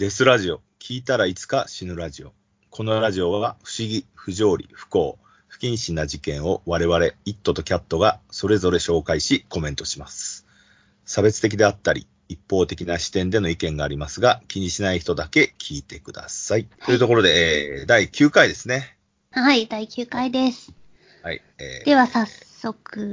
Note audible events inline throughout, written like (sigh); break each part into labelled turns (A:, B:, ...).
A: デスラジオ、聞いたらいつか死ぬラジオ。このラジオは不思議、不条理、不幸、不謹慎な事件を我々、イットとキャットがそれぞれ紹介しコメントします。差別的であったり、一方的な視点での意見がありますが、気にしない人だけ聞いてください。というところで、えー、第9回ですね。
B: はい、第9回です。
A: はい。えー
B: では早速、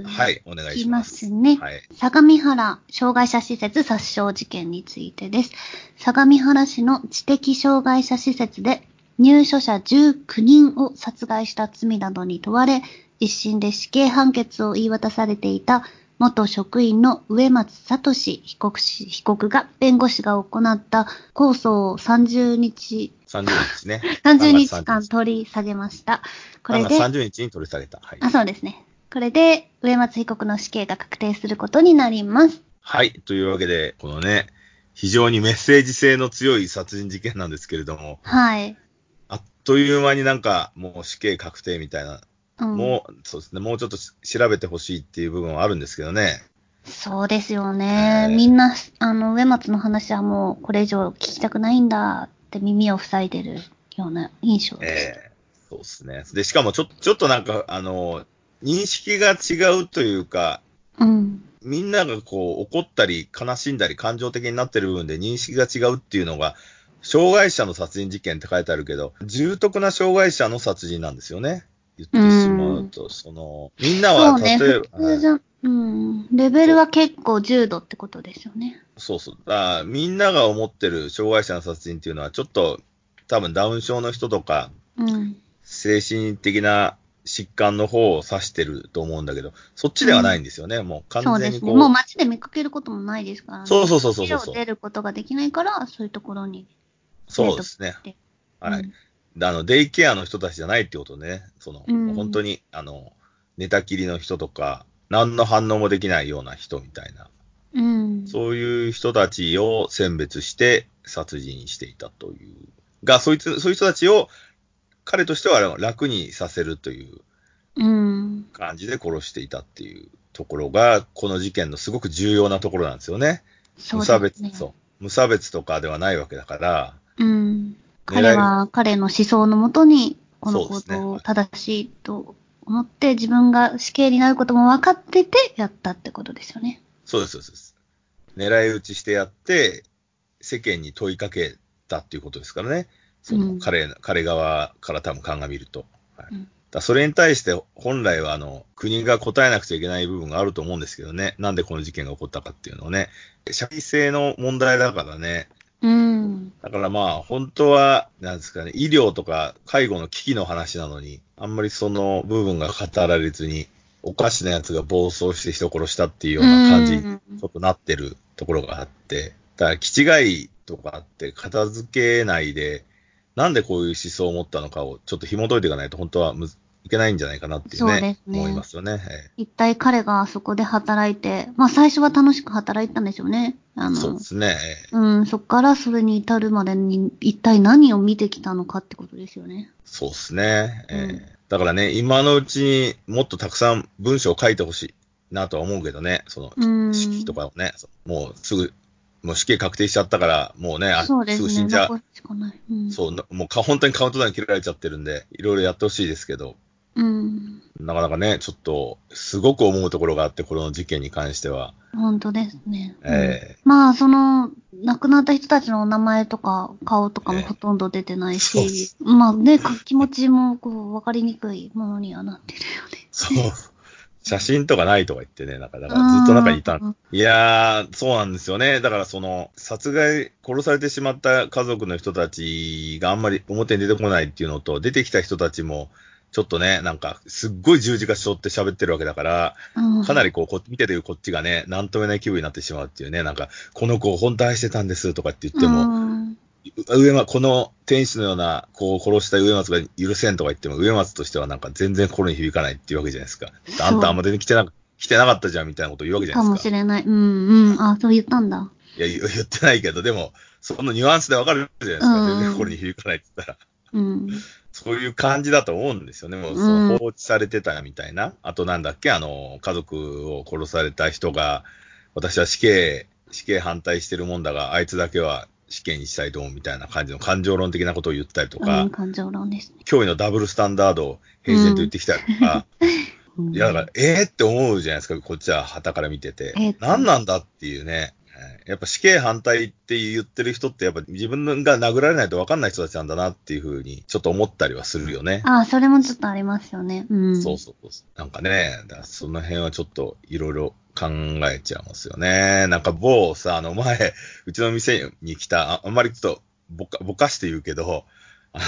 A: はい、お願い
B: いきま
A: します。
B: すね。
A: はい。
B: 相模原障害者施設殺傷事件についてです。相模原市の知的障害者施設で入所者19人を殺害した罪などに問われ、一審で死刑判決を言い渡されていた元職員の植松聡被告し被告が弁護士が行った控訴を30日、
A: 30日ね。
B: 30日
A: 3
B: 間
A: 月
B: 取り下げました。これ
A: 3
B: で
A: 月、30日に取り下げた。はい。
B: あ、そうですね。これで、植松被告の死刑が確定することになります。
A: はい。というわけで、このね、非常にメッセージ性の強い殺人事件なんですけれども、
B: はい。
A: あっという間になんかもう死刑確定みたいな、
B: うん、
A: もう、そうですね、もうちょっとし調べてほしいっていう部分はあるんですけどね。
B: そうですよね。
A: えー
B: みんな、あの、植松の話はもうこれ以上聞きたくないんだって耳を塞いでるような印象です。
A: ええそうですね。で、しかもちょ、ちょっとなんか、あの、認識が違うというか、
B: うん。
A: みんながこう怒ったり悲しんだり感情的になってる部分で認識が違うっていうのが、障害者の殺人事件って書いてあるけど、重篤な障害者の殺人なんですよね。言ってしまうと、その、みんなは。例えば、
B: 普通じゃ、うん。レベルは結構重度ってことですよね。
A: そうそう。みんなが思ってる障害者の殺人っていうのは、ちょっと多分ダウン症の人とか、
B: うん。
A: 精神的な疾患の方を指してると思うんだけど、そっちではないんですよね。もう完
B: そうですね。もう街で見かけることもないですからね。
A: そうそうそうそうそう
B: 出ることができないから、そういうところに。
A: そうですね。
B: で
A: はい。
B: うん
A: であの、デイケアの人たちじゃないってことね。その、
B: うん
A: 本当に、あの、寝たきりの人とか、何の反応もできないような人みたいな、
B: うん。
A: そういう人たちを選別して殺人していたという。が、そいつ、そういう人たちを、彼としては楽にさせるという
B: うん。
A: 感じで殺していたっていうところが、この事件のすごく重要なところなんですよね。
B: そう
A: 無差別。そう。無差別とかではないわけだから、
B: うん。彼は彼の思想のもとに、この行動を正しいと思って、自分が死刑になることも分かっててやったってことですよね。
A: そうです、そうです。狙い撃ちしてやって、世間に問いかけたっていうことですからね。その、
B: うん
A: 彼、彼側から多分鑑みると。はい
B: うん
A: だそれに対して、本来は、あの、国が答えなくちゃいけない部分があると思うんですけどね。なんでこの事件が起こったかっていうのをね。社会性の問題だからね。
B: うん。
A: だからまあ、本当は、なんですかね、医療とか介護の危機の話なのに、あんまりその部分が語られずに、おかしなやつが暴走して人殺したっていうような感じに
B: うん
A: ちょっとなってるところがあって、だから、気違いとかって片付けないで、なんでこういう思想を持ったのかをちょっと紐解いていかないと本当はむずいけないんじゃないかなっていうね、
B: ね
A: 思いますよね。え
B: 一体彼があそこで働いて、まあ最初は楽しく働いてたんでしょうね。あ
A: えそう
B: の
A: で、すね。ええ
B: うん、そっからそれに至るまでに一体何を見てきたのかってことですよね。
A: そうですね。ええ
B: うん
A: だからね、今のうちにもっとたくさん文章を書いてほしいなとは思うけどね、その、
B: うん。
A: 式とかをね、もうすぐ、もう死刑確定しちゃったから、もうね、あ
B: そうですすね。
A: ぐ死んじゃう。
B: うん。
A: そう、なもうか本当にカウントダウン切られちゃってるんで、いろいろやってほしいですけど、
B: うん。
A: なかなかね、ちょっと、すごく思うところがあって、この事件に関しては。
B: 本当ですね。うん
A: ええ
B: まあ、その、亡くなった人たちのお名前とか顔とかも
A: ええ
B: ほとんど出てない
A: そうっ
B: し、まあね、か気持ちもこう、わかりにくいものにはなってるよね。
A: そう。写真とかないとか言ってね、なんか、だからずっと中にいた
B: うん
A: いやー、そうなんですよね。だからその、殺害、殺されてしまった家族の人たちがあんまり表に出てこないっていうのと、出てきた人たちも、ちょっとね、なんか、すっごい十字架しょって喋ってるわけだから、
B: うん。
A: かなりこう、こ見ててるこっちがね、なんとも言えない気分になってしまうっていうね、なんか、この子を本当愛してたんですとかって言っても、
B: うん
A: 上松、この天使のような子を殺した上松が許せんとか言っても、上松としてはなんか全然心に響かないっていうわけじゃないですか。あんたあんま出てきてな来てなかったじゃんみたいなこと言うわけじゃ
B: か
A: ないですか。
B: もしれない。うんうん。あ、そう言ったんだ。
A: いや、言言ってないけど、でも、そのニュアンスでわかるじゃないですか。
B: うん
A: 全然心に響かないって言ったら。
B: うん。
A: そういう感じだと思うんですよね。もう、
B: うん
A: その放置されてたみたいな。あとなんだっけ、あの、家族を殺された人が、私は死刑、死刑反対してるもんだが、あいつだけは死刑にしたいと思うみたいな感じの感情論的なことを言ったりと
B: う
A: か、
B: ん、感情論ですね。
A: 脅威のダブルスタンダードを平然と言ってきたりとか、
B: うん (laughs)
A: いや、だから、えーって思うじゃないですか、こっちは旗から見てて。
B: えー
A: 何なんだっていうね。えーやっぱ死刑反対って言ってる人って、やっぱ自分が殴られないと分かんない人たちなんだなっていうふうに、ちょっと思ったりはするよね。
B: ああ、それもちょっとありますよね。うん。
A: そうそうそう。なんかね、その辺はちょっといろいろ考えちゃいますよね。なんか某さ、あの前、うちの店に来た、ああんまりちょっとぼか、ぼかして言うけど、あの、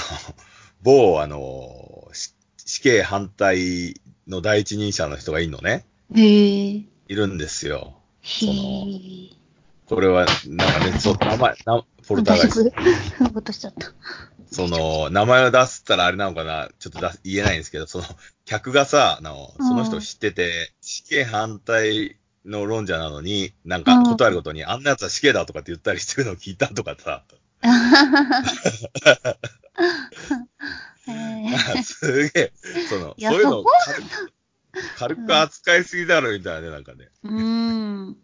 A: 某、あの、し死刑反対の第一人者の人がいるのね。
B: へえ。
A: いるんですよ。
B: へえ。
A: これは、なんかね、そう、名前、なポルターガイス。
B: ふんごとしちゃった。
A: その、名前を出すったらあれなのかな、ちょっと言えないんですけど、その、客がさ、あの、その人を知ってて、死刑反対の論者なのに、なんか、
B: うん
A: ことあるごとに、あんな奴は死刑だとかって言ったりしてるのを聞いたとかさ、(laughs) すげえ、その、そういうの軽く軽く扱いすぎだろ、みたいなね、なんかね。
B: うーん。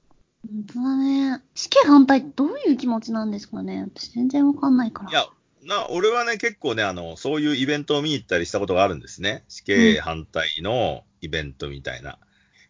B: 本当だね。死刑反対ってどういう気持ちなんですかね私全然わかんないから。
A: いや、な、俺はね、結構ね、あの、そういうイベントを見に行ったりしたことがあるんですね。死刑反対のイベントみたいな。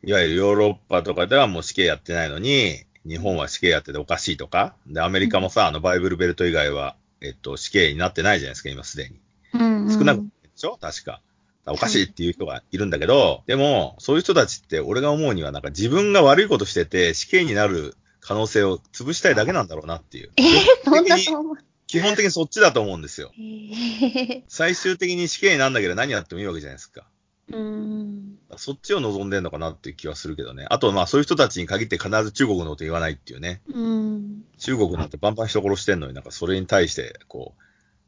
A: いわゆるヨーロッパとかではもう死刑やってないのに、日本は死刑やってておかしいとか。で、アメリカもさ、あの、バイブルベルト以外は、えっと、死刑になってないじゃないですか、今すでに。
B: うん、うん。
A: 少なくでしょ？確か。おかしいっていう人がいるんだけど、でも、そういう人たちって俺が思うにはなんか自分が悪いことしてて死刑になる可能性を潰したいだけなんだろうなっていう。
B: えー、そんなと思う？
A: 基本的にそっちだと思うんですよ。
B: へえ。
A: 最終的に死刑になんだけど何やってもいいわけじゃないですか。
B: うーん。
A: そっちを望んでんのかなっていう気はするけどね。あと、まあそういう人たちに限って必ず中国のこと言わないっていうね。
B: うん。
A: 中国なんてバンバン人殺してんのになんかそれに対して、こう、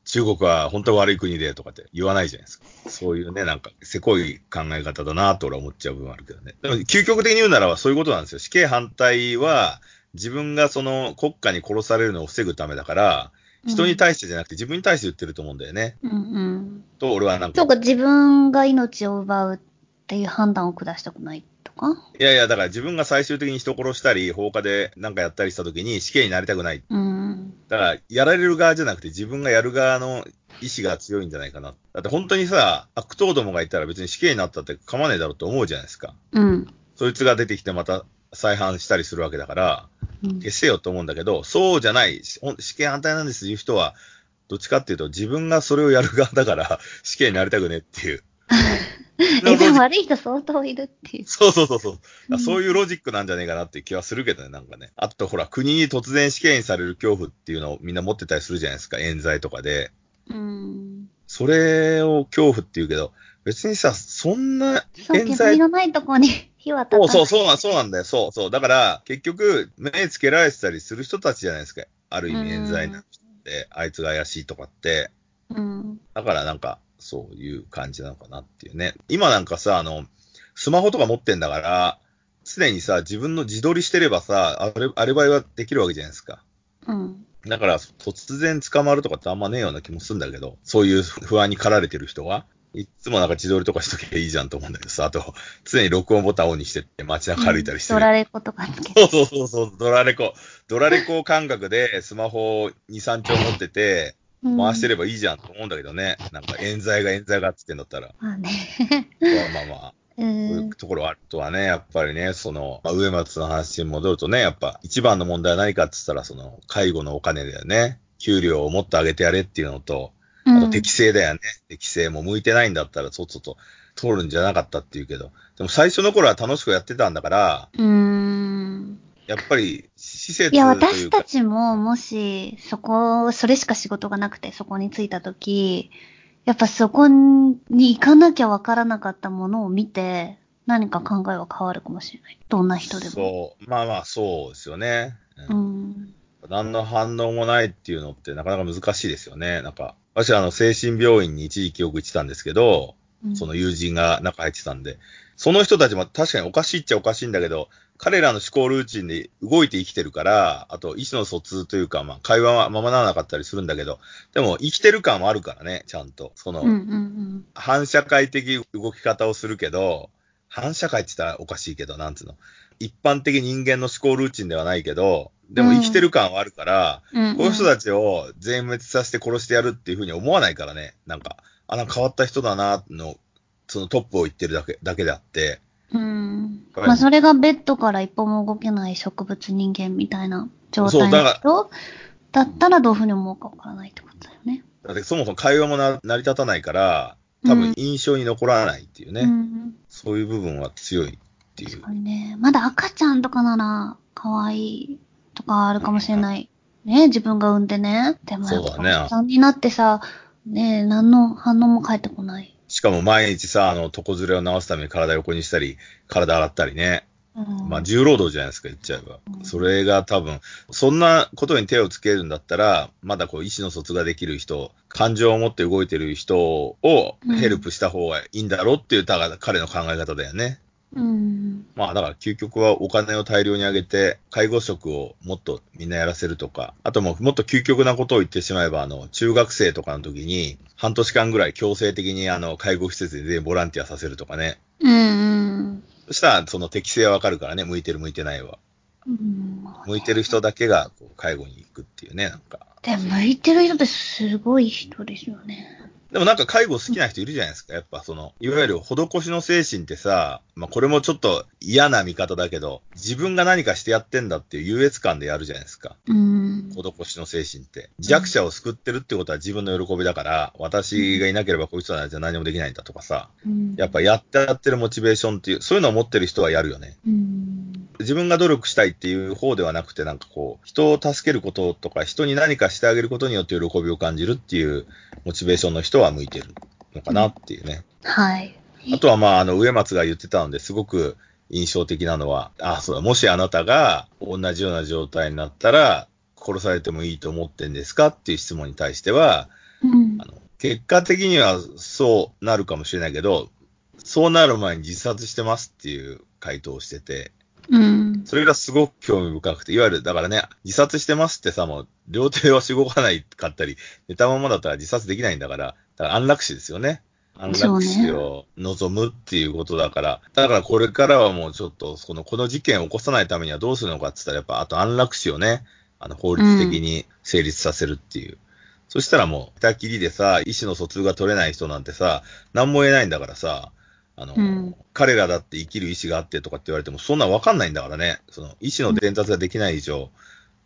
A: 中国は本当は悪い国でとかって言わないじゃないですか。そういうね、なんか、せこい考え方だなと俺は思っちゃう部分あるけどね。でも、究極的に言うならばそういうことなんですよ。死刑反対は、自分がその国家に殺されるのを防ぐためだから、人に対してじゃなくて自分に対して言ってると思うんだよね。
B: うんうん。
A: と、俺はなんか
B: そう、か、自分が命を奪うっていう判断を下したくないとか？
A: いやいや、だから自分が最終的に人殺したり、放火でなんかやったりした時に死刑になりたくない。
B: うん。
A: だから、やられる側じゃなくて自分がやる側の意志が強いんじゃないかな。だって本当にさ、悪党どもがいたら別に死刑になったって構わねえだろうと思うじゃないですか。
B: うん。
A: そいつが出てきてまた再犯したりするわけだから、
B: うん
A: 消せよと思うんだけど、そうじゃない、死刑反対なんですっていう人は、どっちかっていうと自分がそれをやる側だから死刑になりたくねえっていう。(laughs) (laughs)
B: え、でも悪い人相当いるっていう。
A: そうそうそうそう。そういうロジックなんじゃねえかなっていう気はするけどね、なんかね。あとほら、国に突然死刑にされる恐怖っていうのをみんな持ってたりするじゃないですか、冤罪とかで。
B: うん。
A: それを恐怖っていうけど、別にさ、そんな
B: そう、
A: 冤罪
B: 煙のないとこに火は立た。
A: そうそう、そうなん、そうなんだよ。そうそう。だから、結局、目つけられてたりする人たちじゃないですか。ある意味、冤罪な人って、あいつが怪しいとかって。
B: うん。
A: だからなんか、そういう感じなのかなっていうね。今なんかさ、あの、スマホとか持ってんだから、常にさ、自分の自撮りしてればさ、あれ、あればいはできるわけじゃないですか。
B: うん。
A: だから、突然捕まるとかってあんまねえような気もするんだけど、そういう不安に駆られてる人は、いっつもなんか自撮りとかしとけばいいじゃんと思うんだけどさ、あと、常に録音ボタンオンにしてって街中歩いたりしてる。
B: ドラレコとかつけて。
A: そうそうそうそう、ドラレコ。ドラレコ感覚でスマホを2、3丁持ってて、回してればいいじゃんと思うんだけどね。なんか冤罪が冤罪がっつってんだったら。
B: まあね。
A: まあまあまあ。(laughs)
B: う。
A: こういうんところあるとはね、やっぱりね、その、まあ、上松の話に戻るとね、やっぱ一番の問題は何かって言ったら、その、介護のお金だよね。給料をもっと上げてやれっていうのと、あと適正だよね。適正も向いてないんだったら、そっそと通るんじゃなかったっていうけど。でも最初の頃は楽しくやってたんだから、
B: うーん。
A: やっぱり施設
B: いや。私たちも、もし、そこ、それしか仕事がなくて、そこに着いたとき、やっぱそこに行かなきゃわからなかったものを見て、何か考えは変わるかもしれない。どんな人でも。
A: そう。まあまあ、そうですよね。
B: う
A: うん
B: ん。
A: 何の反応もないっていうのってなかなか難しいですよね。なんか、私はあの、精神病院に一時期よく行ってたんですけど、
B: うん
A: その友人が中入ってたんで、その人たちも確かにおかしいっちゃおかしいんだけど、彼らの思考ルーチンで動いて生きてるから、あと意思の疎通というか、まあ会話はままならなかったりするんだけど、でも生きてる感はあるからね、ちゃんと。その、
B: うんうん
A: 反社会的動き方をするけど、反社会って言ったらおかしいけど、なんつうの。一般的人間の思考ルーチンではないけど、でも生きてる感はあるから、
B: うんうん
A: こういう人たちを全滅させて殺してやるっていうふうに思わないからね。なんか、あ、なんか変わった人だな、の、そのトップを言ってるだけ、だけであって。
B: うん。
A: はい
B: まあ、それがベッドから一歩も動けない植物人間みたいな状態の人だったらどういうふうに思うかわからないってことだよね。
A: だってそもそも会話もな成り立たないから、多分印象に残らないっていうね。
B: うん。
A: そういう部分は強いっていう
B: 確。かにね。まだ赤ちゃんとかなら、可愛いとかあるかもしれない。ね、自分が産んでね。でも
A: そうだね
B: おっさんになってさ、ね、何の反応も返ってこない。
A: しかも毎日さ、あの、床ずれを直すために体横にしたり、体洗ったりね。
B: うん。
A: まあ、重労働じゃないですか、言っちゃえば。
B: うん
A: それが多分、そんなことに手をつけるんだったら、まだこう、意思の疎通ができる人、感情を持って動いてる人をヘルプした方がいいんだろうっていう、たが彼の考え方だよね。
B: うん。
A: まあ、だから究極はお金を大量に上げて、介護職をもっとみんなやらせるとか、あともうもっと究極なことを言ってしまえば、あの、中学生とかの時に、半年間ぐらい強制的にあの、介護施設でボランティアさせるとかね。
B: うん。うん。
A: そしたら、その適性はわかるからね、向いてる向いてないは。
B: うん。
A: 向いてる人だけがこう介護に行くっていうね、なんか。
B: で、向いてる人ってすごい人ですよね。
A: でもなんか介護好きな人いるじゃないですか。やっぱその、いわゆる施しの精神ってさ、まあこれもちょっと嫌な見方だけど、自分が何かしてやってんだっていう優越感でやるじゃないですか。
B: うん。
A: 施しの精神って。弱者を救ってるってことは自分の喜びだから、私がいなければこいつはじゃ何もできないんだとかさ、
B: うん
A: やっぱやってやってるモチベーションっていう、そういうのを持ってる人はやるよね。
B: うん。
A: 自分が努力したいっていう方ではなくて、なんかこう、人を助けることとか、人に何かしてあげることによって喜びを感じるっていうモチベーションの人は向いてるのかなっていうね。
B: はい。
A: あとはまあ、あの、植松が言ってたのですごく印象的なのは、あ、そうだ、もしあなたが同じような状態になったら、殺されてもいいと思ってんですかっていう質問に対しては、
B: うん
A: あ。の、結果的にはそうなるかもしれないけど、そうなる前に自殺してますっていう回答をしてて、
B: うん。
A: それがすごく興味深くて、いわゆる、だからね、自殺してますってさ、もう、両手はしごかないかったり、寝たままだったら自殺できないんだから、だから安楽死ですよね。安楽死を望むっていうことだから、だからこれからはもうちょっと、この、この事件を起こさないためにはどうするのかって言ったら、やっぱ、あと安楽死をね、あの、法律的に成立させるっていう。そしたらもう、二切りでさ、意思の疎通が取れない人なんてさ、何も言えないんだからさ、あの、
B: うん
A: 彼らだって生きる意思があってとかって言われても、そんなんわかんないんだからね。その、意思の伝達ができない以上、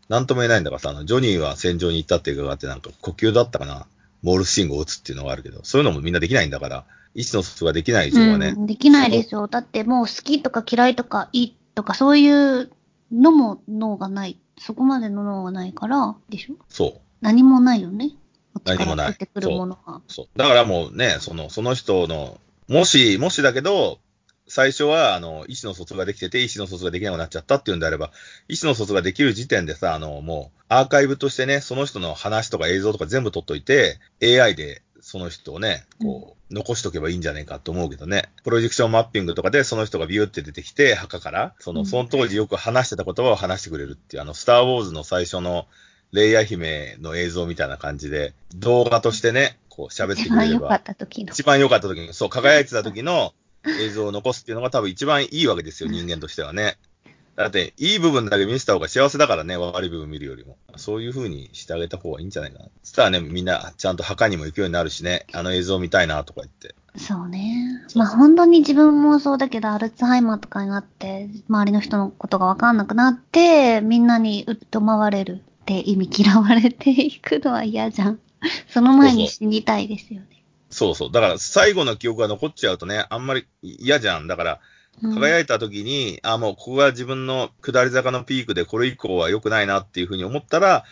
A: なんとも言えないんだからさ、あの、ジョニーは戦場に行ったっていうかがあって、なんか呼吸だったかな。モールス信号を打つっていうのがあるけど、そういうのもみんなできないんだから、意思の疎通ができない以上はね、
B: うん、できないですよ。だってもう好きとか嫌いとかいいとかそういうのも脳がない。そこまでの脳がないから、でしょ
A: そう。
B: 何もないよね。
A: 何もない
B: ら出てくるものが。
A: そう。だからもうね、その、その人の、もし、もしだけど、最初は、あの、意思の疎通ができてて、意思の疎通ができなくなっちゃったっていうんであれば、意思の疎通ができる時点でさ、あの、もう、アーカイブとしてね、その人の話とか映像とか全部撮っといて、AI でその人をね、こう、残しとけばいいんじゃねえかと思うけどね。プロジェクションマッピングとかでその人がビューって出てきて、墓から、その、
B: うん
A: その当時よく話してた言葉を話してくれるっていう、あの、スターウォーズの最初の、レイヤ姫の映像みたいな感じで、動画としてね、こう喋ってくれれば
B: 一番良かっ。た時の。
A: 一番良かった時に、そう、輝いてた時の映像を残すっていうのが多分一番いいわけですよ、人間としてはね。だって、いい部分だけ見せた方が幸せだからね、悪い部分見るよりも。そういう風にしてあげた方がいいんじゃないかな。そしたらね、みんなちゃんと墓にも行くようになるしね、あの映像見たいなとか言って。
B: そうね。まあ本当に自分もそうだけど、アルツハイマーとかになって、周りの人のことがわかんなくなって、みんなに疎まわれるって意味嫌われていくのは嫌じゃん。(laughs) その前に死にたいですよね。
A: そうそう。だから最後の記憶が残っちゃうとね、あんまり嫌じゃん。だから、
B: うん
A: 輝いた時に、あ、もうここが自分の下り坂のピークでこれ以降は良くないなっていうふうに思ったら、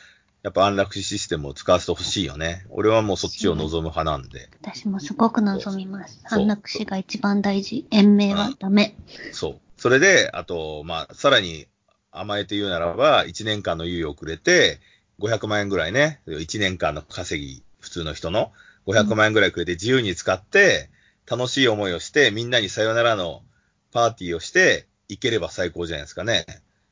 A: やっぱ安楽死システムを使わせてほしいよね。俺はもうそっちを望む派なんで。
B: 私もすごく望みます。安楽死が一番大事。延命はダメ。
A: そう。それで、あと、まあ、さらに甘えて言うならば、1年間の猶予をくれて、500万円ぐらいね、1年間の稼ぎ、普通の人の500万円ぐらいくれて自由に使って、楽しい思いをして、みんなにさよならのパーティーをして、行ければ最高じゃないですかね。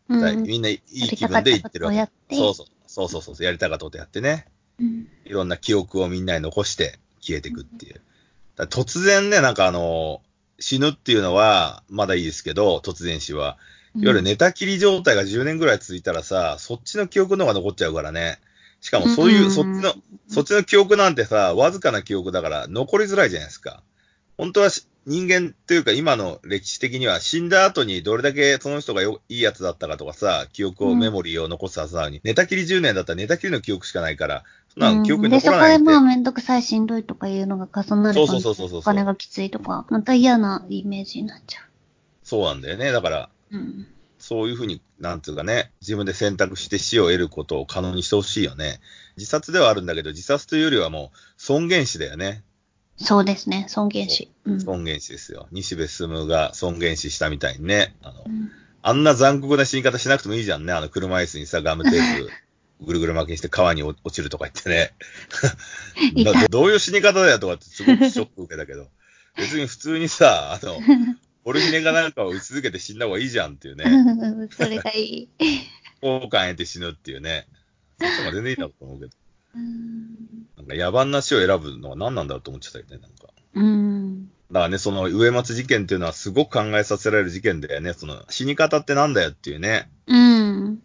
B: うん
A: みんないい気分で行ってるわけ。
B: やりたかったことをやって
A: そうそう。そうそうそう。やりたかったことやってね。
B: うん
A: いろんな記憶をみんなに残して消えていくっていう。突然ね、なんかあの、死ぬっていうのはまだいいですけど、突然死は。いわゆる寝たきり状態が10年ぐらい続いたらさ、そっちの記憶の方が残っちゃうからね。しかもそういう、
B: うん
A: そっちの、そっちの記憶なんてさ、わずかな記憶だから残りづらいじゃないですか。本当はし人間っていうか今の歴史的には死んだ後にどれだけその人がよいいやつだったかとかさ、記憶を、
B: うん
A: メモリーを残すはずなのに、寝たきり10年だったら寝たきりの記憶しかないから、そんな
B: うん
A: の記憶に残らないんで。
B: こでまあめんどくさい、しんどいとかいうのが重なると
A: そうそうそうそうそう
B: お金がきついとか、また嫌なイメージになっちゃ
A: そうなんだよね。だから、
B: う。うん。
A: そういうふうに、なんつうかね、自分で選択して死を得ることを可能にしてほしいよね。自殺ではあるんだけど、自殺というよりはもう尊厳死だよね。
B: そうですね、尊厳死。うん。
A: 尊厳死ですよ。西部進が尊厳死したみたいにね。あの、
B: うん
A: あんな残酷な死に方しなくてもいいじゃんね。あの、車椅子にさ、ガムテープ、ぐるぐる巻きにして川に落ちるとか言ってね。(laughs) どういう死に方だよとかってすごくショック受けたけど。別に普通にさ、あの、(laughs) オルヒネかなんかを打ち続けて死んだ方がいいじゃんっていうね。
B: それがいい。
A: 後悔得て死ぬっていうね。そっちの方が全然いいなと思うけど。
B: うん
A: なんか野蛮な死を選ぶのは何なんだろうと思っちゃったよね、なんか。
B: うん。
A: だからね、その植松事件っていうのはすごく考えさせられる事件だよね。その死に方ってなんだよっていうね。
B: うん。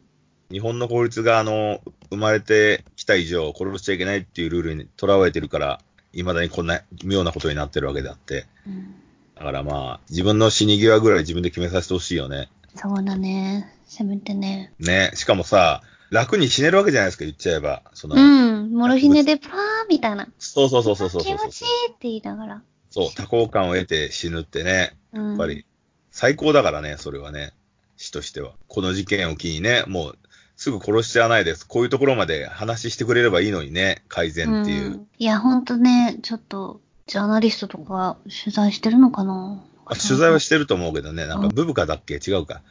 A: 日本の法律があの、生まれてきた以上殺しちゃいけないっていうルールにとらわれてるから、未だにこんな妙なことになってるわけであって。
B: うん
A: だからまあ、自分の死に際ぐらい自分で決めさせてほしいよね。
B: そうだね。せめてね。
A: ね。しかもさ、楽に死ねるわけじゃないですか、言っちゃえば。その、
B: うん。モルヒネでパーみたいな。
A: そうそうそうそうそうそう
B: 気持ちいいって言いながら。
A: そう、多幸感を得て死ぬってね。
B: や
A: やっぱり、最高だからね、それはね。死としては。この事件を機にね、もう、すぐ殺しちゃわないです。こういうところまで話してくれればいいのにね、改善っていう。
B: んいや、ほんとね、ちょっと、ジャーナリストとか取材してるのかな？
A: あ取材はしてると思うけどね、なんか、ブブカだっけ？違うか。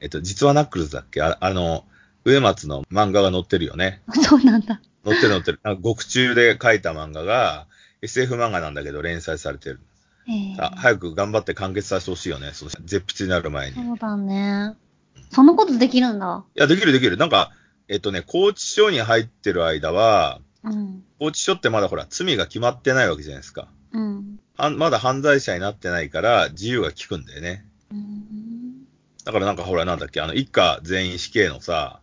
A: えっと、実はナックルズだっけ？ああの、植松の漫画が載ってるよね。(laughs)
B: そうなんだ。
A: 載ってる載ってる。なんか獄中で書いた漫画が、SF 漫画なんだけど連載されてる。
B: ええ
A: あ早く頑張って完結させてほしいよね。その絶筆になる前に。い
B: そうだね。そんなことできるんだ。
A: や、できるできる。なんか、えっとね、拘置所に入ってる間は、
B: うん。
A: 拘置所ってまだほら、罪が決まってないわけじゃないですか。
B: うん。
A: はんまだ犯罪者になってないから、自由が利くんだよね。
B: うん。
A: だからなんかほら、なんだっけ、あの、一家全員死刑のさ、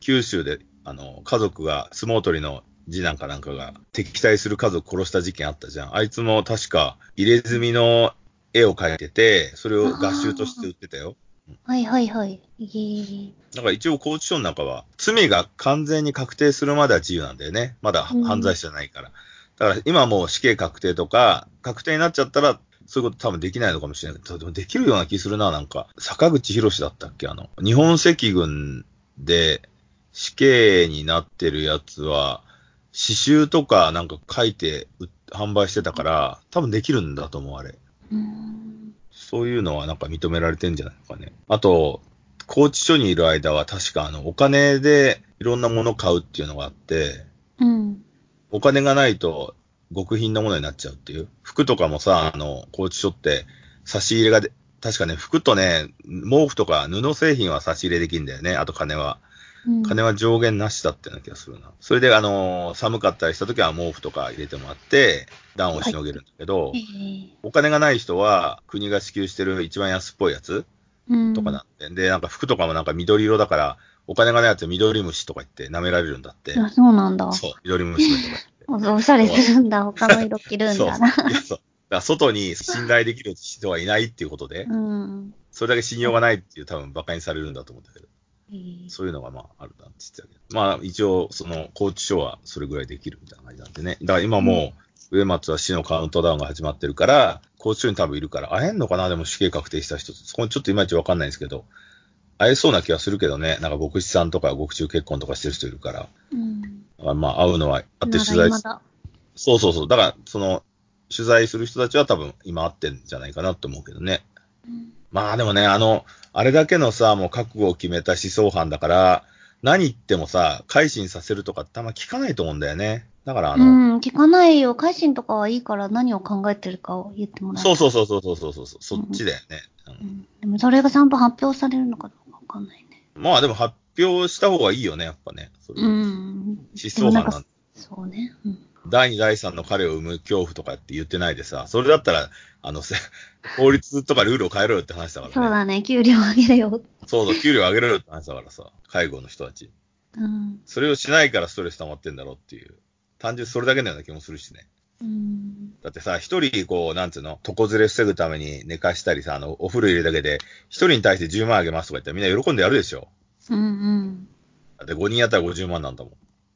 A: 九州で、あの、家族が、相撲取りの次男かなんかが、敵対する家族殺した事件あったじゃん。あいつも確か、入れ墨の絵を描いてて、それを合集として売ってたよ。
B: はいはいはい。
A: だから一応拘置所の中は、罪が完全に確定するまでは自由なんだよね。まだ
B: うん
A: 犯罪者じゃないから。だから今もう死刑確定とか、確定になっちゃったら、そういうこと多分できないのかもしれないけど、でもできるような気するな、なんか。坂口博だったっけ？あの、日本赤軍で死刑になってるやつは、刺繍とかなんか書いて販売してたから、多分できるんだと思う、あれ。そういうのはなんか認められてんじゃないのかね。あと、拘置所にいる間は確かあの、お金でいろんなもの買うっていうのがあって、
B: うん。
A: お金がないと極貧なものになっちゃうっていう。服とかもさ、あの、拘置所って差し入れがで、確かね、服とね、毛布とか布製品は差し入れできるんだよね。あと金は。
B: うん
A: 金は上限なしだったような気がするな。それであの、寒かったりした時は毛布とか入れてもらって、暖をしのげるんだけど、
B: ええ
A: お金がない人は国が支給してる一番安っぽいやつ
B: うん。
A: とかなって。で、なんか服とかもなんか緑色だから、お金がないやつは緑虫とか言って舐められるんだって。
B: あ、そうなんだ。
A: そう、緑虫とか言って。(laughs)
B: おおしゃれするんだ。他の色着るん
A: そう。
B: だな。
A: いやそう。だ外に信頼できる人はいないっていうことで、
B: うん。
A: それだけ信用がないっていう多分馬鹿にされるんだと思うんだけど、
B: ええ
A: そういうのがまああるなって言ってたけど。まあ一応、その、拘置所はそれぐらいできるみたいな感じなんでね。だから今もう、上松は死のカウントダウンが始まってるから、拘置所に多分いるから、会えんのかな？でも死刑確定した人。そこにちょっといまいちわかんないんですけど、会えそうな気がするけどね。なんか牧師さんとか獄中結婚とかしてる人いるから。
B: うん。
A: だからまあ会うのは、会って取材。そうそうそう。だから、その、取材する人たちは多分今会ってんじゃないかなって思うけどね。
B: うん
A: まあでもね、あの、あれだけのさ、もう覚悟を決めた思想犯だから、何言ってもさ、改心させるとかってあんま聞かないと思うんだよね。だからあの、
B: うん、聞かないよ。改心とかはいいから何を考えてるかを言ってもらえ
A: そうそうそうそうそうそうそう、そっちだよね。うん
B: うん。でもそれがちゃんと発表されるのかどうかわかんないね。
A: まあでも発表した方がいいよね、やっぱね。
B: うん。
A: 思想犯なん
B: そうね。うん。
A: 第二、第三の彼を生む恐怖とかって言ってないでさ、それだったら、あの、せ (laughs) 法律とかルールを変えろよって話だからね。
B: そうだね、給料上げるよ。
A: そうそう、給料上げろよって話だからさ、介護の人たち。
B: うん。
A: それをしないからストレス溜まってんだろうっていう。単純にそれだけのような気もするしね。
B: うん。
A: だってさ、一人、こう、なんつうの、床ずれ防ぐために寝かしたりさ、あの、お風呂入れるだけで、一人に対して10万あげますとか言ったらみんな喜んでやるでしょ。
B: うんうん。
A: だって5人やったら50万なんだもん。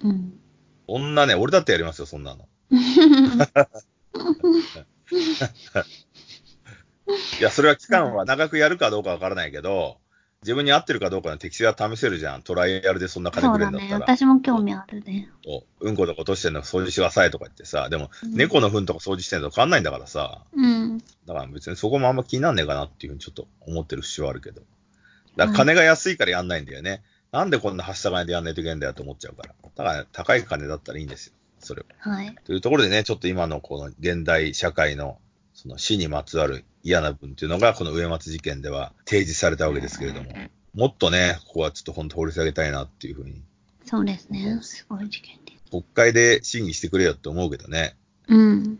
B: うん。
A: 女ね、俺だってやりますよ、そんなの。(laughs) (laughs) いや、それは期間は長くやるかどうかわからないけど、自分に合ってるかどうかの適性は試せるじゃん。トライアルでそんな金
B: そうだね。
A: くれるんだったら。
B: 私も興味あるね。
A: そううんことか落としてんの掃除してくださいとか言ってさ、でも、
B: うん
A: 猫の糞とか掃除してんのと変わんないんだからさ、
B: うん。
A: だから別にそこもあんま気になんねえかなっていうふうにちょっと思ってる節はあるけど。だから金が安いからやんないんだよね。なんでこんなはした金でやんないといけないんだよと思っちゃうから。だから高い金だったらいいんですよ。それは。
B: はい。
A: というところでね、ちょっと今のこの現代社会のその死にまつわる嫌な分っていうのがこの上松事件では提示されたわけですけれども、もっとね、ここはちょっと本当掘り下げたいなっていうふうに、
B: そうですね。すごい事件です。
A: 国会で審議してくれよって思うけどね、
B: うん。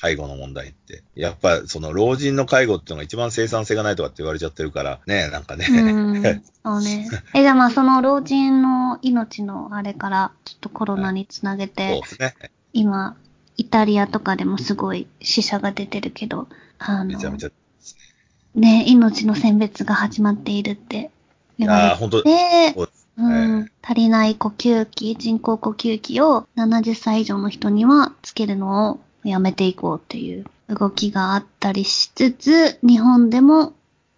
A: 介護の問題って。やっぱその老人の介護っていうのが一番生産性がないとかって言われちゃってるから、ね、なんかね、
B: うん。そうね。(laughs) え、じゃあまあその老人の命のあれから、ちょっとコロナにつなげ
A: そう
B: て、
A: ですね。
B: 今、イタリアとかでもすごい死者が出てるけど、あの
A: めちゃめち、ゃ。
B: ね、命の選別が始まっているって。言
A: ああ、
B: わ
A: 本当
B: れて、
A: そうです
B: うん。
A: え
B: 足りない呼吸器、人工呼吸器を70歳以上の人にはつけるのをやめていこうっていう動きがあったりしつつ、日本でも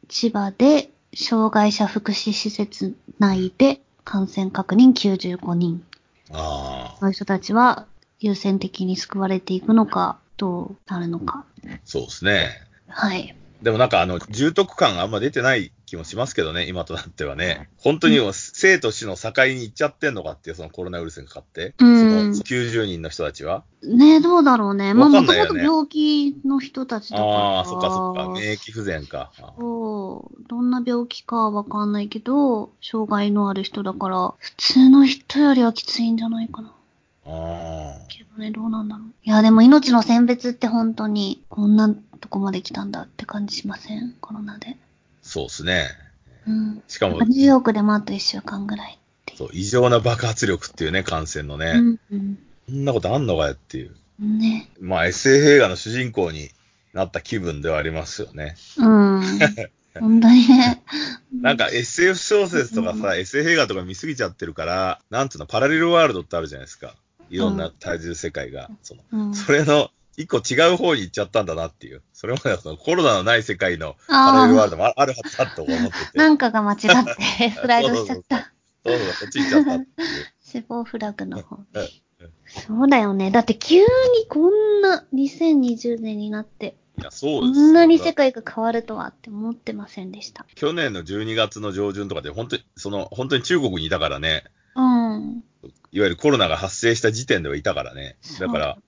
B: 千葉で障害者福祉施設内で感染確認95人。
A: ああ、
B: そういう人たちは優先的に救われていくのか、どうなるのか。
A: そうですね。
B: はい。
A: でもなんかあの、重篤感があんま出てない気もしますけどね、今となってはね。本当にもう生と死の境に行っちゃってんのかっていう、そのコロナウイルスにかかって。
B: うん
A: その90人の人たちは。
B: ねえ、どうだろうね。まあ、もともと病気の人たちだから。
A: ああ、そっかそっか。免疫不全か。あ
B: そう。どんな病気かはわかんないけど、障害のある人だから、普通の人よりはきついんじゃないかな。
A: あ
B: けどね、どうなんだろう。いや、でも命の選別って本当に、こんなとこまで来たんだって感じしません？コロナで。
A: そうですね。
B: うん。
A: しかも、
B: ニューヨークでもあと1週間ぐらい。
A: そう、異常な爆発力っていうね、感染のね。
B: うん、うん。
A: そんなことあんのかよっていう。
B: ね。
A: まあ、SF 映画の主人公になった気分ではありますよね。
B: うん。(laughs) 本当にね。
A: なんか SF 小説とかさ、SF 映画とか見すぎちゃってるから、なんつうの、パラレルワールドってあるじゃないですか。いろんな対峙世界が。その
B: うん、
A: それの一個違う方に行っちゃったんだなっていう。それまではそのコロナのない世界のパラレルワールドもああるはずだと思ってて。
B: なんかが間違って (laughs) スライドしちゃった。
A: そうそう、こっち行っちゃったっていう。
B: 死亡フラグの方。そうだよね。だって急にこんな2020年になって、
A: いや、そ
B: こ
A: うです。
B: んなに世界が変わるとはって思ってませんでした。
A: 去年の12月の上旬とかで、本当に、その、本当に中国にいたからね、
B: うん。
A: いわゆるコロナが発生した時点ではいたからね。だから、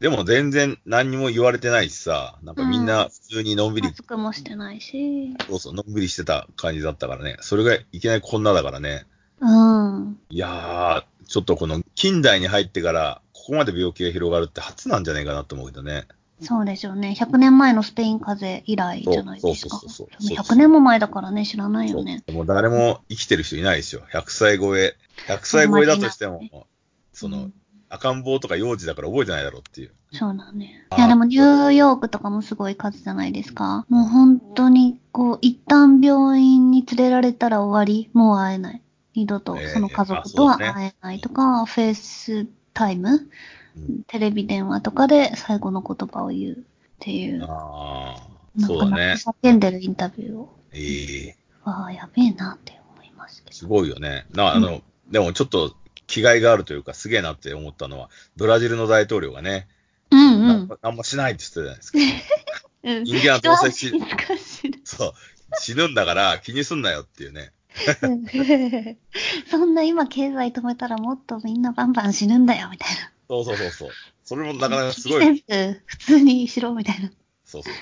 A: でも全然何にも言われてないしさ、なんかみんな普通にのんびり、
B: マスクもしてないし。
A: そうそう、のんびりしてた感じだったからね。それがいきなりこんなだからね。
B: うん。
A: いやー、ちょっとこの近代に入ってから、ここまで病気が広がるって初なんじゃないかなと思うけどね。
B: そうでしょうね。100年前のスペイン風邪以来じゃないですか。
A: そうそうそうそう
B: でも100年も前だからね、知らないよね。
A: もう誰も生きてる人いないですよ。100歳超え。100歳超えだとしても、その、赤ん坊とか幼児だから覚えてないだろうっていう。
B: そうだね。
A: あ
B: いやでもニューヨークとかもすごい数じゃないですか。もう本当に、こう、一旦病院に連れられたら終わり、もう会えない。二度と
A: ええ
B: その家族とは会えないとか、フェイスタイム、
A: うん
B: テレビ電話とかで最後の言葉を言うっていう。
A: ああ、
B: なんか
A: そうだね。
B: 叫んでるインタビューを。
A: ええ
B: わあ、やべえなって思いますけど。
A: すごいよね。な、あの、でもちょっと気概があるというか、すげえなって思ったのは、ブラジルの大統領がね、
B: うんうん。
A: なんかあんましないって言ってたじゃないですか。
B: うん
A: 人間はどうせ死
B: 一安心かしら
A: そう。死ぬんだから気にすんなよっていうね。(laughs)
B: そんな今経済止めたらもっとみんなバンバン死ぬんだよ、みたいな。
A: そうそうそうそう。それもなかなかすごい。
B: 普通にしろ、みたいな。
A: そうそう。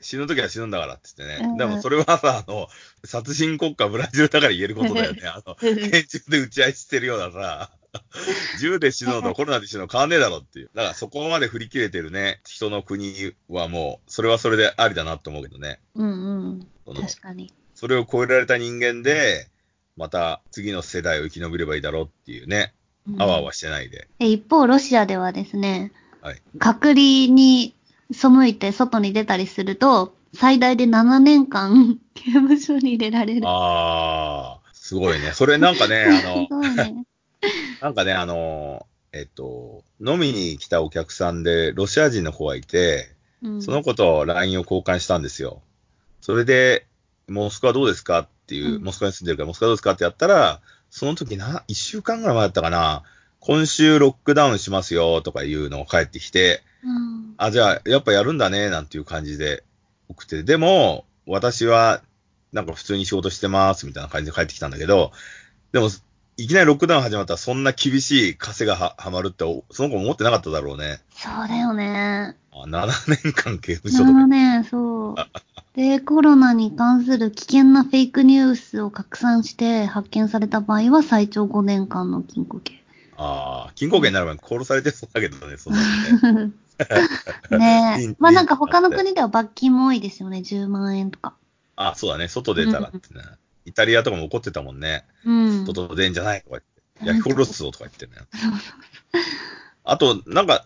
A: 死ぬときは死ぬんだからって言ってね。
B: うん
A: でもそれはさ、あの、殺人国家ブラジルだから言えることだよね。あの、拳銃で撃ち合いしてるようなさ、(laughs) 銃で死ぬのとコロナで死ぬの変わんねえだろっていう。だからそこまで振り切れてるね、人の国はもう、それはそれでありだなと思うけどね。
B: うんうん。確かに。
A: それを超えられた人間で、また次の世代を生き延びればいいだろうっていうね、
B: うん
A: あわあわしてないで。
B: え一方、ロシアではですね、
A: はい
B: 隔離に背いて外に出たりすると、最大で7年間 (laughs) 刑務所に入れられる。
A: あー、すごいね。それなんかね、(laughs) あ
B: す
A: の、
B: ごいね。(laughs)
A: なんかね、あの、えっと、飲みに来たお客さんで、ロシア人の子がいて、
B: うん
A: その子と LINE を交換したんですよ。それで、モスクワどうですかっていう、
B: うん
A: モスクワに住んでるから、モスクワどうですかってやったら、その時な、一週間ぐらい前だったかな、今週ロックダウンしますよとかいうのを返ってきて、
B: うん
A: あ、じゃあ、やっぱやるんだね、なんていう感じで送って、でも、私は、なんか普通に仕事してます、みたいな感じで帰ってきたんだけど、でも、いきなりロックダウン始まったら、そんな厳しい枷がははまるって、おその子も思ってなかっただろうね。
B: そうだよね。
A: あ7年間刑務所とか。
B: 7年、そう。(laughs) で、コロナに関する危険なフェイクニュースを拡散して発見された場合は最長5年間の禁錮刑。
A: ああ、禁錮刑になる前に殺されてそうだけどね、そんなのね。(laughs)
B: ねえ。まあなんか他の国では罰金も多いですよね。10万円とか。
A: あそうだね、外出たらってね。イタリアとかも怒ってたもんね。
B: うん。
A: 外出んじゃないとか言って。
B: うん
A: 焼き殺すぞとか言ってね。あと、なんか、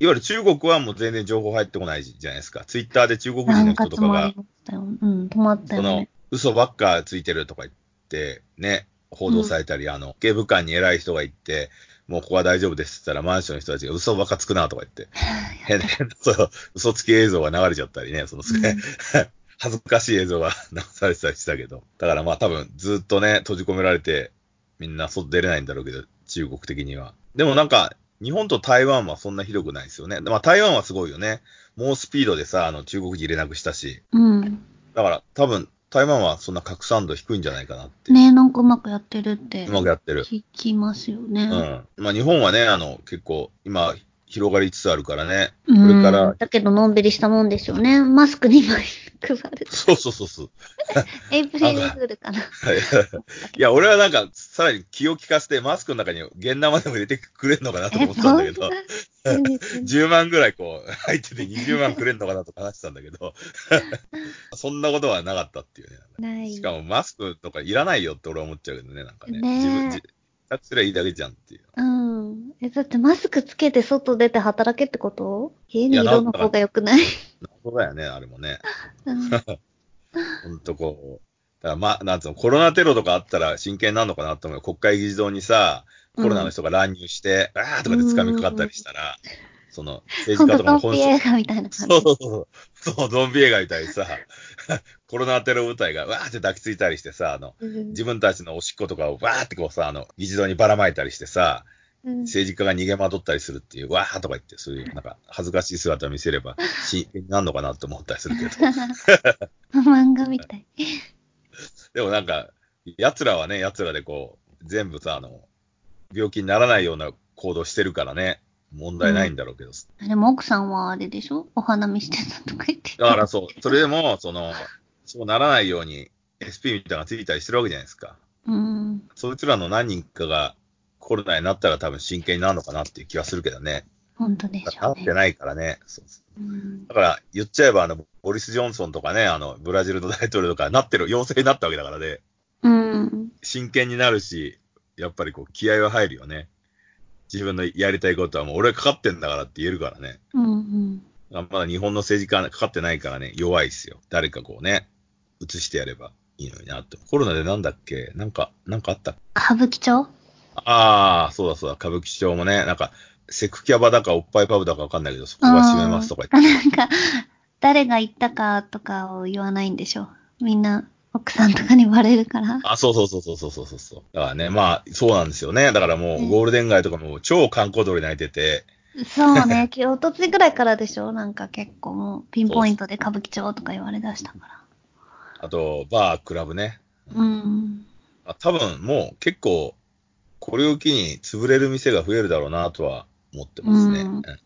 A: いわゆる中国はもう全然情報入ってこないじゃないですか。ツイッターで中国人の人とかが。
B: うん、止まった
A: その嘘ばっかついてるとか言って、ね、報道されたり、あの、警部官に偉い人が言って、もうここは大丈夫ですって言ったら、マンションの人たちが嘘ばっかつくなとか言って、(laughs) 変な、変 (laughs) なそう、嘘つき映像が流れちゃったりね、その、
B: うん (laughs)
A: 恥ずかしい映像が流されてたりしたけど。だからまあ多分ずっとね、閉じ込められて、みんな外出れないんだろうけど、中国的には。でもなんか、日本と台湾はそんなひどくないですよね。まあ台湾はすごいよね。猛スピードでさ、あの中国人入れなくしたし。
B: うん。
A: だから多分台湾はそんな拡散度低いんじゃないかなって。
B: ねえ、なんかうまくやってるって
A: うまくやってる。
B: 聞きますよね。
A: うん。まあ日本はね、あの結構今広がりつつあるからね。
B: うん。
A: これから
B: だけど、のんびりしたもんですよね。マスク2枚配る。
A: そうそうそうそう。(laughs)
B: エイプリルフールかな。
A: はいいや、俺はなんか、さらに気を利かせて、マスクの中に現生でも入れてくれるのかなと思ってたんだけど、
B: そんな
A: 10万ぐらいこう、入ってて20万くれるのかなとか話してたんだけど、(laughs) そんなことはなかったっていうね。しかもマスクとかいらないよって俺は思っちゃうけどね、なんかね。
B: ねえ
A: 自分、自宅すりゃいいだけじゃんっていう。
B: うん。え、だってマスクつけて外出て働けってこと？家に
A: い
B: るの方が良くない？
A: そうだよね、あれもね。
B: うん (laughs)
A: ほんとこう。だからまあ、なんつうの、コロナテロとかあったら真剣になるのかなと思うよ。国会議事堂にさ、コロナの人が乱入して、あーとかで掴みかかったりしたら、その、政治家とかの
B: ほんとゾンビ映画みたいな感じ。
A: そうそうそう。そう、ゾンビ映画みたいにさ、(laughs) コロナテロ部隊がわーって抱きついたりしてさ、あの、
B: うん
A: 自分たちのおしっことかをわーってこうさ、あの、議事堂にばらまいたりしてさ、
B: うん
A: 政治家が逃げ惑ったりするっていう、わーとか言って、そういう、なんか、恥ずかしい姿を見せれば、(laughs) 真剣になるのかなって思ったりするけど。(laughs)
B: 漫画みたい。
A: でもなんか、奴らはね、奴らでこう、全部さ、あの、病気にならないような行動してるからね、問題ないんだろうけど。
B: でも奥さんはあれでしょ？お花見してたとか言って。
A: だからそう、それでも、その、そうならないように SP みたいなのがついたりしてるわけじゃないですか。
B: うん。
A: そいつらの何人かがコロナになったら多分真剣になるのかなっていう気がするけどね。
B: 本当でしょうね。
A: なってないからね。そうだから言っちゃえば、あの、ボリス・ジョンソンとかね、あの、ブラジルの大統領とかなってる、陽性になったわけだからね。
B: うん。
A: 真剣になるし、やっぱりこう気合は入るよね。自分のやりたいことはもう俺かかってんだからって言えるからね。
B: うんうん。
A: まだ日本の政治家かかってないからね、弱いっすよ。誰かこうね、移してやればいいのになって。コロナでなんだっけ？なんか、なんかあった
B: 歌舞伎町？
A: ああ、そうだそうだ、歌舞伎町もね、なんか、セクキャバだかおっぱいパブだかわかんないけど、そこは閉めますとか言って。
B: なんか、誰が言ったかとかを言わないんでしょ？みんな、奥さんとかにバレるから。
A: あ、そうそうそうそうそうそうそう。だからね、まあ、そうなんですよね。だからもう、ゴールデン街とかも超観光通り泣いてて、
B: そうね、(laughs) 今日、おとついぐらいからでしょ？なんか結構もう、ピンポイントで歌舞伎町とか言われ出したから。
A: あと、バー、クラブね。
B: うん。
A: あ多分もう結構、これを機に潰れる店が増えるだろうなとは思ってますね。
B: うん
A: うん
B: ね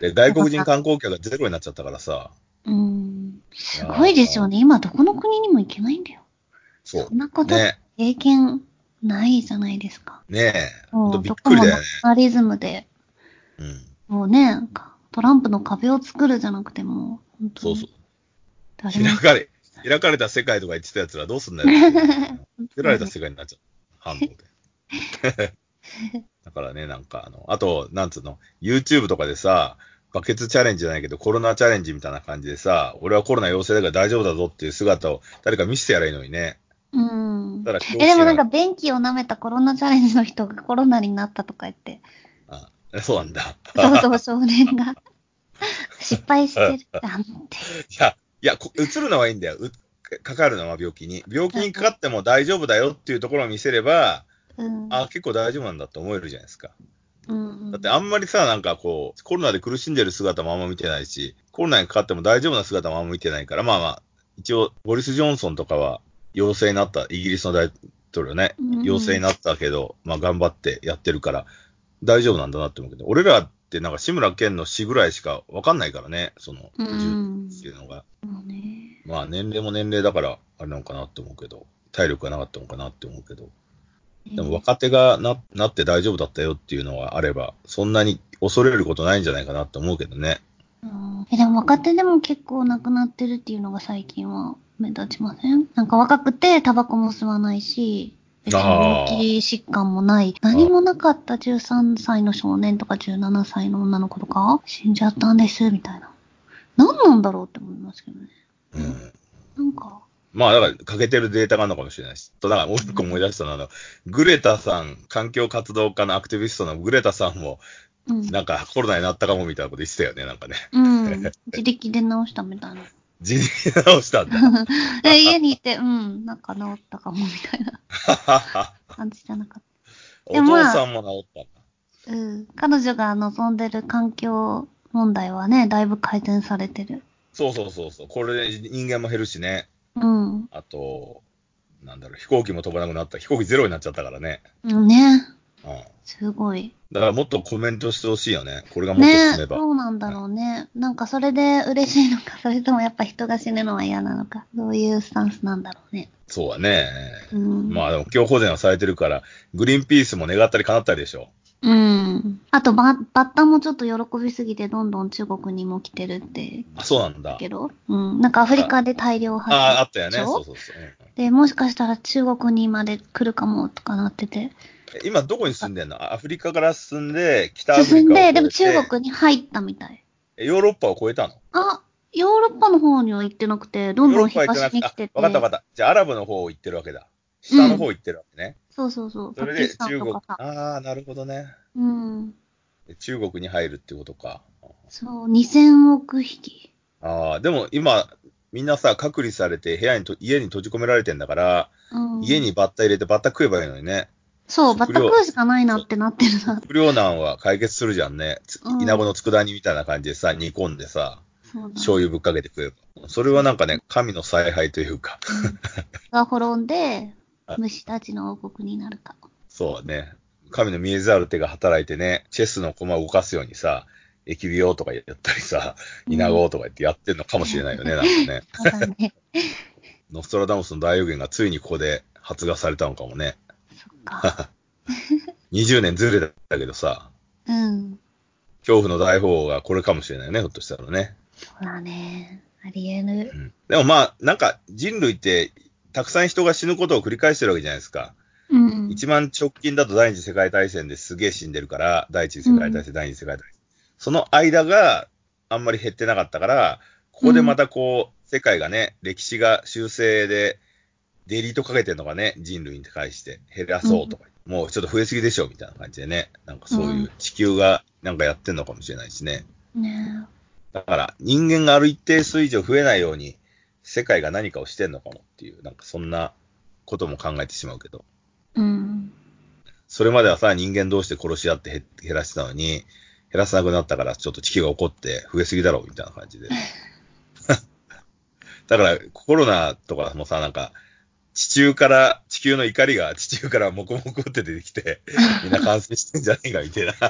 A: で外国人観光客がゼロになっちゃったからさ、
B: うん。すごいですよね。今、どこの国にも行けないんだよ。
A: そう
B: そ。んなこと、
A: ね。
B: 経験ないじゃないですか。
A: ねえ。ほんとびっ
B: もうどこもナ
A: くりだ
B: リズムで、
A: うん。
B: もうね、トランプの壁を作るじゃなくてもう、本当に
A: そうそう。開かれ、開かれた世界とか言ってた奴らどうすんだよ。(laughs) 作られた世界になっちゃう。反動で。(laughs) だからね、なんかあの、あと、なんつうの、YouTube とかでさ、バケツチャレンジじゃないけど、コロナチャレンジみたいな感じでさ、俺はコロナ陽性だから大丈夫だぞっていう姿を誰か見せてやればいいのにね。
B: うん。
A: だ
B: え、でもなんか、便器を舐めたコロナチャレンジの人がコロナになったとか言って、
A: あそうなんだ。
B: そうそう少年が (laughs) 失敗してるじゃんって。
A: いや、いや、こ映るのはいいんだよ。うかかるのは病気に。病気にかかっても大丈夫だよっていうところを見せれば、
B: うん。
A: あ、結構大丈夫なんだって思えるじゃないですか。
B: うん
A: だってあんまりさ、なんかこう、コロナで苦しんでる姿もあんま見てないし、コロナにかかっても大丈夫な姿もあんま見てないから、まあまあ、一応、ボリス・ジョンソンとかは陽性になった、イギリスの大統領ね。
B: うん、
A: 陽性になったけど、まあ頑張ってやってるから、大丈夫なんだなって思うけど、俺らってなんか志村けんの死ぐらいしかわかんないからね、その、
B: うん。
A: 銃っていうのが。まあ年齢も年齢だから、あれなのかなって思うけど、体力がなかったのかなって思うけど、でも若手がななって大丈夫だったよっていうのがあれば、そんなに恐れることないんじゃないかなって思うけどね。
B: うんえでも若手でも結構亡くなってるっていうのが最近は目立ちません？なんか若くてタバコも吸わないし、別に病気疾患もない、何もなかった13歳の少年とか17歳の女の子とか死んじゃったんです、みたいな。何なんだろうって思いますけどね。
A: うん。
B: なんか、
A: まあだから欠けてるデータがあるのかもしれないし。と、だからもう一個思い出したのは、あの、グレタさん、環境活動家のアクティビストのグレタさんも、
B: うん。
A: なんかコロナになったかもみたいなこと言ってたよね、なんかね。
B: うん。自力で治したみたいな。(laughs)
A: 自力直したんだ。
B: で家にいて、うん、なんか治ったかもみたいな (laughs) 感じじゃなかっ
A: お父さんも治ったんだ。
B: た。うん。彼女が望んでる環境問題はね、だいぶ改善されてる。
A: そうそうそうそう。これで人間も減るしね。
B: うん。
A: あと、なんだろう、飛行機も飛ばなくなった。飛行機ゼロになっちゃったからね。
B: うんね。
A: うん。
B: すごい。
A: だからもっとコメントしてほしいよね。これがもっと進
B: ね
A: めば。
B: どうなんだろうね。なんかそれで嬉しいのか、それともやっぱ人が死ぬのは嫌なのか。どういうスタンスなんだろうね。
A: そうだね。
B: うん。
A: まあでも今日保全はされてるから、グリーンピースも願ったり叶ったりでしょ。
B: うん。あとバ、バッタもちょっと喜びすぎて、どんどん中国にも来てるって。
A: あ、そうなんだ。
B: けど、うん。なんかアフリカで大量発
A: ああ、あったよね。そうそうそう。うん
B: で、もしかしたら中国にまで来るかもとかなってて。
A: え今どこに住んでんの？アフリカから進んで、北アフリカを
B: 進んで、でも中国に入ったみたい。
A: えヨーロッパを越えたの？
B: あ、ヨーロッパの方には行ってなくて、どんどん東に来てて。
A: あ、わかったわかった。じゃあアラブの方を行ってるわけだ。下の方行ってるわけね。
B: そうそうそう。
A: それで中国。ああ、なるほどね。
B: うん。
A: で中国に入るってことか。
B: そう、2000億匹。
A: ああ、でも今、みんなさ、隔離されて部屋にと、家に閉じ込められてんだから、
B: うん。
A: 家にバッタ入れてバッタ食えばいいのにね。
B: そう、バッタ
A: 食
B: うしかないなってなってるな。
A: 不良難は解決するじゃんね。つ
B: うん
A: 稲子の佃煮みたいな感じでさ、煮込んでさ、醤油ぶっかけて食えば。それはなんかね、神の采配というか、
B: が滅んで、虫たちの王国になるか。
A: そうね。神の見えざる手が働いてね、チェスの駒を動かすようにさ、疫病とかやったりさ、稲子とか言ってやってんのかもしれないよね、なんか (laughs) ね。ノストラダムスの大予言がついにここで発芽されたのかもね。
B: そっか。(laughs)
A: 20年ずれたけどさ、
B: うん。
A: 恐怖の大法がこれかもしれないよね、ひょっとしたらね。
B: そうだね。ありえる
A: う。ん、でもまあ、なんか人類って、たくさん人が死ぬことを繰り返してるわけじゃないですか。
B: うん。
A: 一番直近だと第二次世界大戦ですげえ死んでるから、第一次世界大戦、第二次世界大戦。その間があんまり減ってなかったから、ここでまたこう、世界がね、歴史が修正で、デリートかけてるのがね、人類に対して減らそうとか、もうちょっと増えすぎでしょ、みたいな感じでね、なんかそういう地球がなんかやってんのかもしれないしね。
B: ね
A: だから人間がある一定数以上増えないように、世界が何かをしてんのかもっていう、なんかそんなことも考えてしまうけど。
B: うん。
A: それまではさ、人間同士で殺し合って減減らしてたのに、減らさなくなったから、ちょっと地球が怒って増えすぎだろう、みたいな感じで。(laughs) だから、コロナとかもさ、なんか、地中から、地球の怒りが地中からモコモコって出てきて、(laughs) みんな感染してんじゃねえか、みたいな。ちょ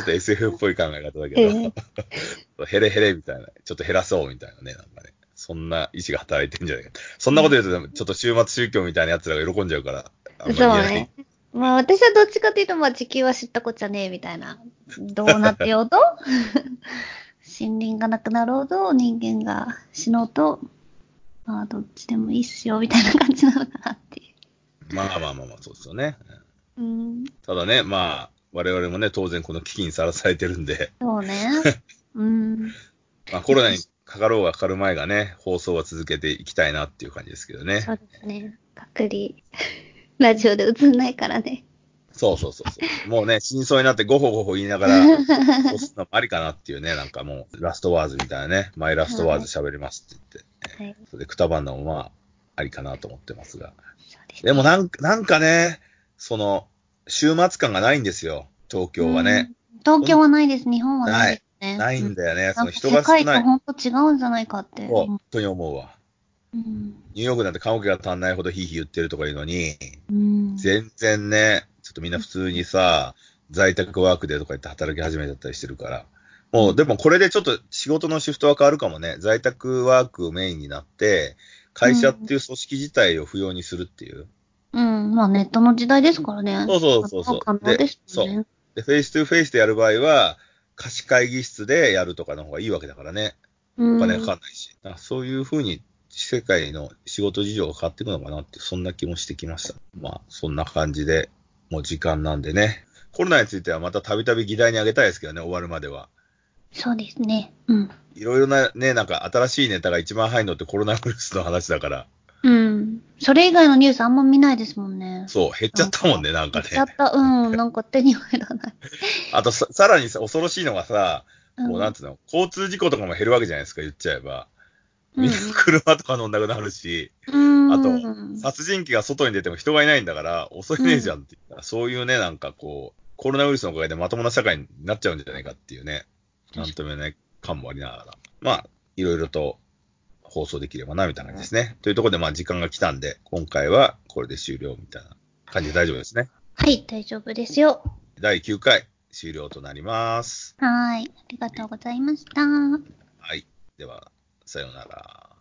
A: っと SF っぽい考え方だけど、(laughs) ヘレヘレみたいな、ちょっと減らそうみたいなね、なんかね。そんな意志が働いてるんじゃないか。そんなこと言うと、ちょっと週末宗教みたいな奴らが喜んじゃうから。あんまり
B: そう
A: 言えない
B: ね。まあ私はどっちかというと、まあ地球は知ったこっちゃねえみたいな。どうなってようと？(laughs) 森林がなくなろうと、人間が死のうと、まあどっちでもいいっすよみたいな感じなのかなってい
A: まあまあまあまあ、そうですよね。
B: う。うん。
A: ただね、まあ、我々もね、当然この危機にさらされてるんで、
B: そうね。(laughs) うん。
A: まあコロナにかかろうがかかる前がね、放送は続けていきたいなっていう感じですけどね。
B: そうですね。隔離。(laughs) ラジオで映んないからね。
A: そうそうそうそう。もうね、死にそうになってゴホゴホ言いながら、(laughs) 押すのもありかなっていうね、なんかもう、ラストワーズみたいなね、マイラストワーズ喋りますって言って、
B: はい。
A: それでくたばんのもまあ、ありかなと思ってますが。
B: そうです
A: でもなんか、なんかね、その、週末感がないんですよ、東京はね。
B: うん。東京はないです。日本はないですね。
A: ないんだよね、その人が
B: 世界と
A: 少ない。
B: 本当違うんじゃないかって。
A: そう本当に思うわ。
B: うん。
A: ニューヨークなんて棺桶が足んないほどヒーヒー言ってるとかいうのに、
B: うん。
A: 全然ね、ちょっとみんな普通にさ、在宅ワークでとか言って働き始めちゃったりしてるから。もう、でもこれでちょっと仕事のシフトは変わるかもね。在宅ワークメインになって、会社っていう組織自体を不要にするっていう。
B: うん。まあネットの時代ですからね。
A: そうそうそうそう
B: 可能ですよね。
A: で、 face to face でやる場合は、貸し会議室でやるとかの方がいいわけだからね。
B: うん。
A: お金かかんないし。だからそういうふうに世界の仕事事情が変わっていくのかなって、そんな気もしてきました。まあ、そんな感じで、もう時間なんでね。コロナについてはまたたびたび議題にあげたいですけどね、終わるまでは。
B: そうですね。うん。
A: いろいろなね、なんか新しいネタが一番入るのってコロナウイルスの話だから、
B: うん。それ以外のニュースあんま見ないですもんね。
A: そう、減っちゃったもんね、なんかね
B: やっ。ちゃった。うん。なんか手に入らない。(laughs)
A: あとさ、さらにさ恐ろしいのがさ、
B: うん
A: こうなんつうの、交通事故とかも減るわけじゃないですか、言っちゃえば。
B: うん
A: みんな車とか乗んなくなるし、
B: うん。
A: あと
B: うん
A: 殺人鬼が外に出ても人がいないんだから、遅いねえじゃんって、そういうね、なんかこう、コロナウイルスのおかげでまともな社会になっちゃうんじゃないかっていうね、なんとも言えない感もありながら、まあ、いろいろと放送できればな、みたいな感じですね。というところで、まあ、時間が来たんで、今回はこれで終了みたいな感じで大丈夫ですね。
B: はい、大丈夫ですよ。
A: 第9回終了となります。
B: はい。ありがとうございました。
A: はい。では、さようなら。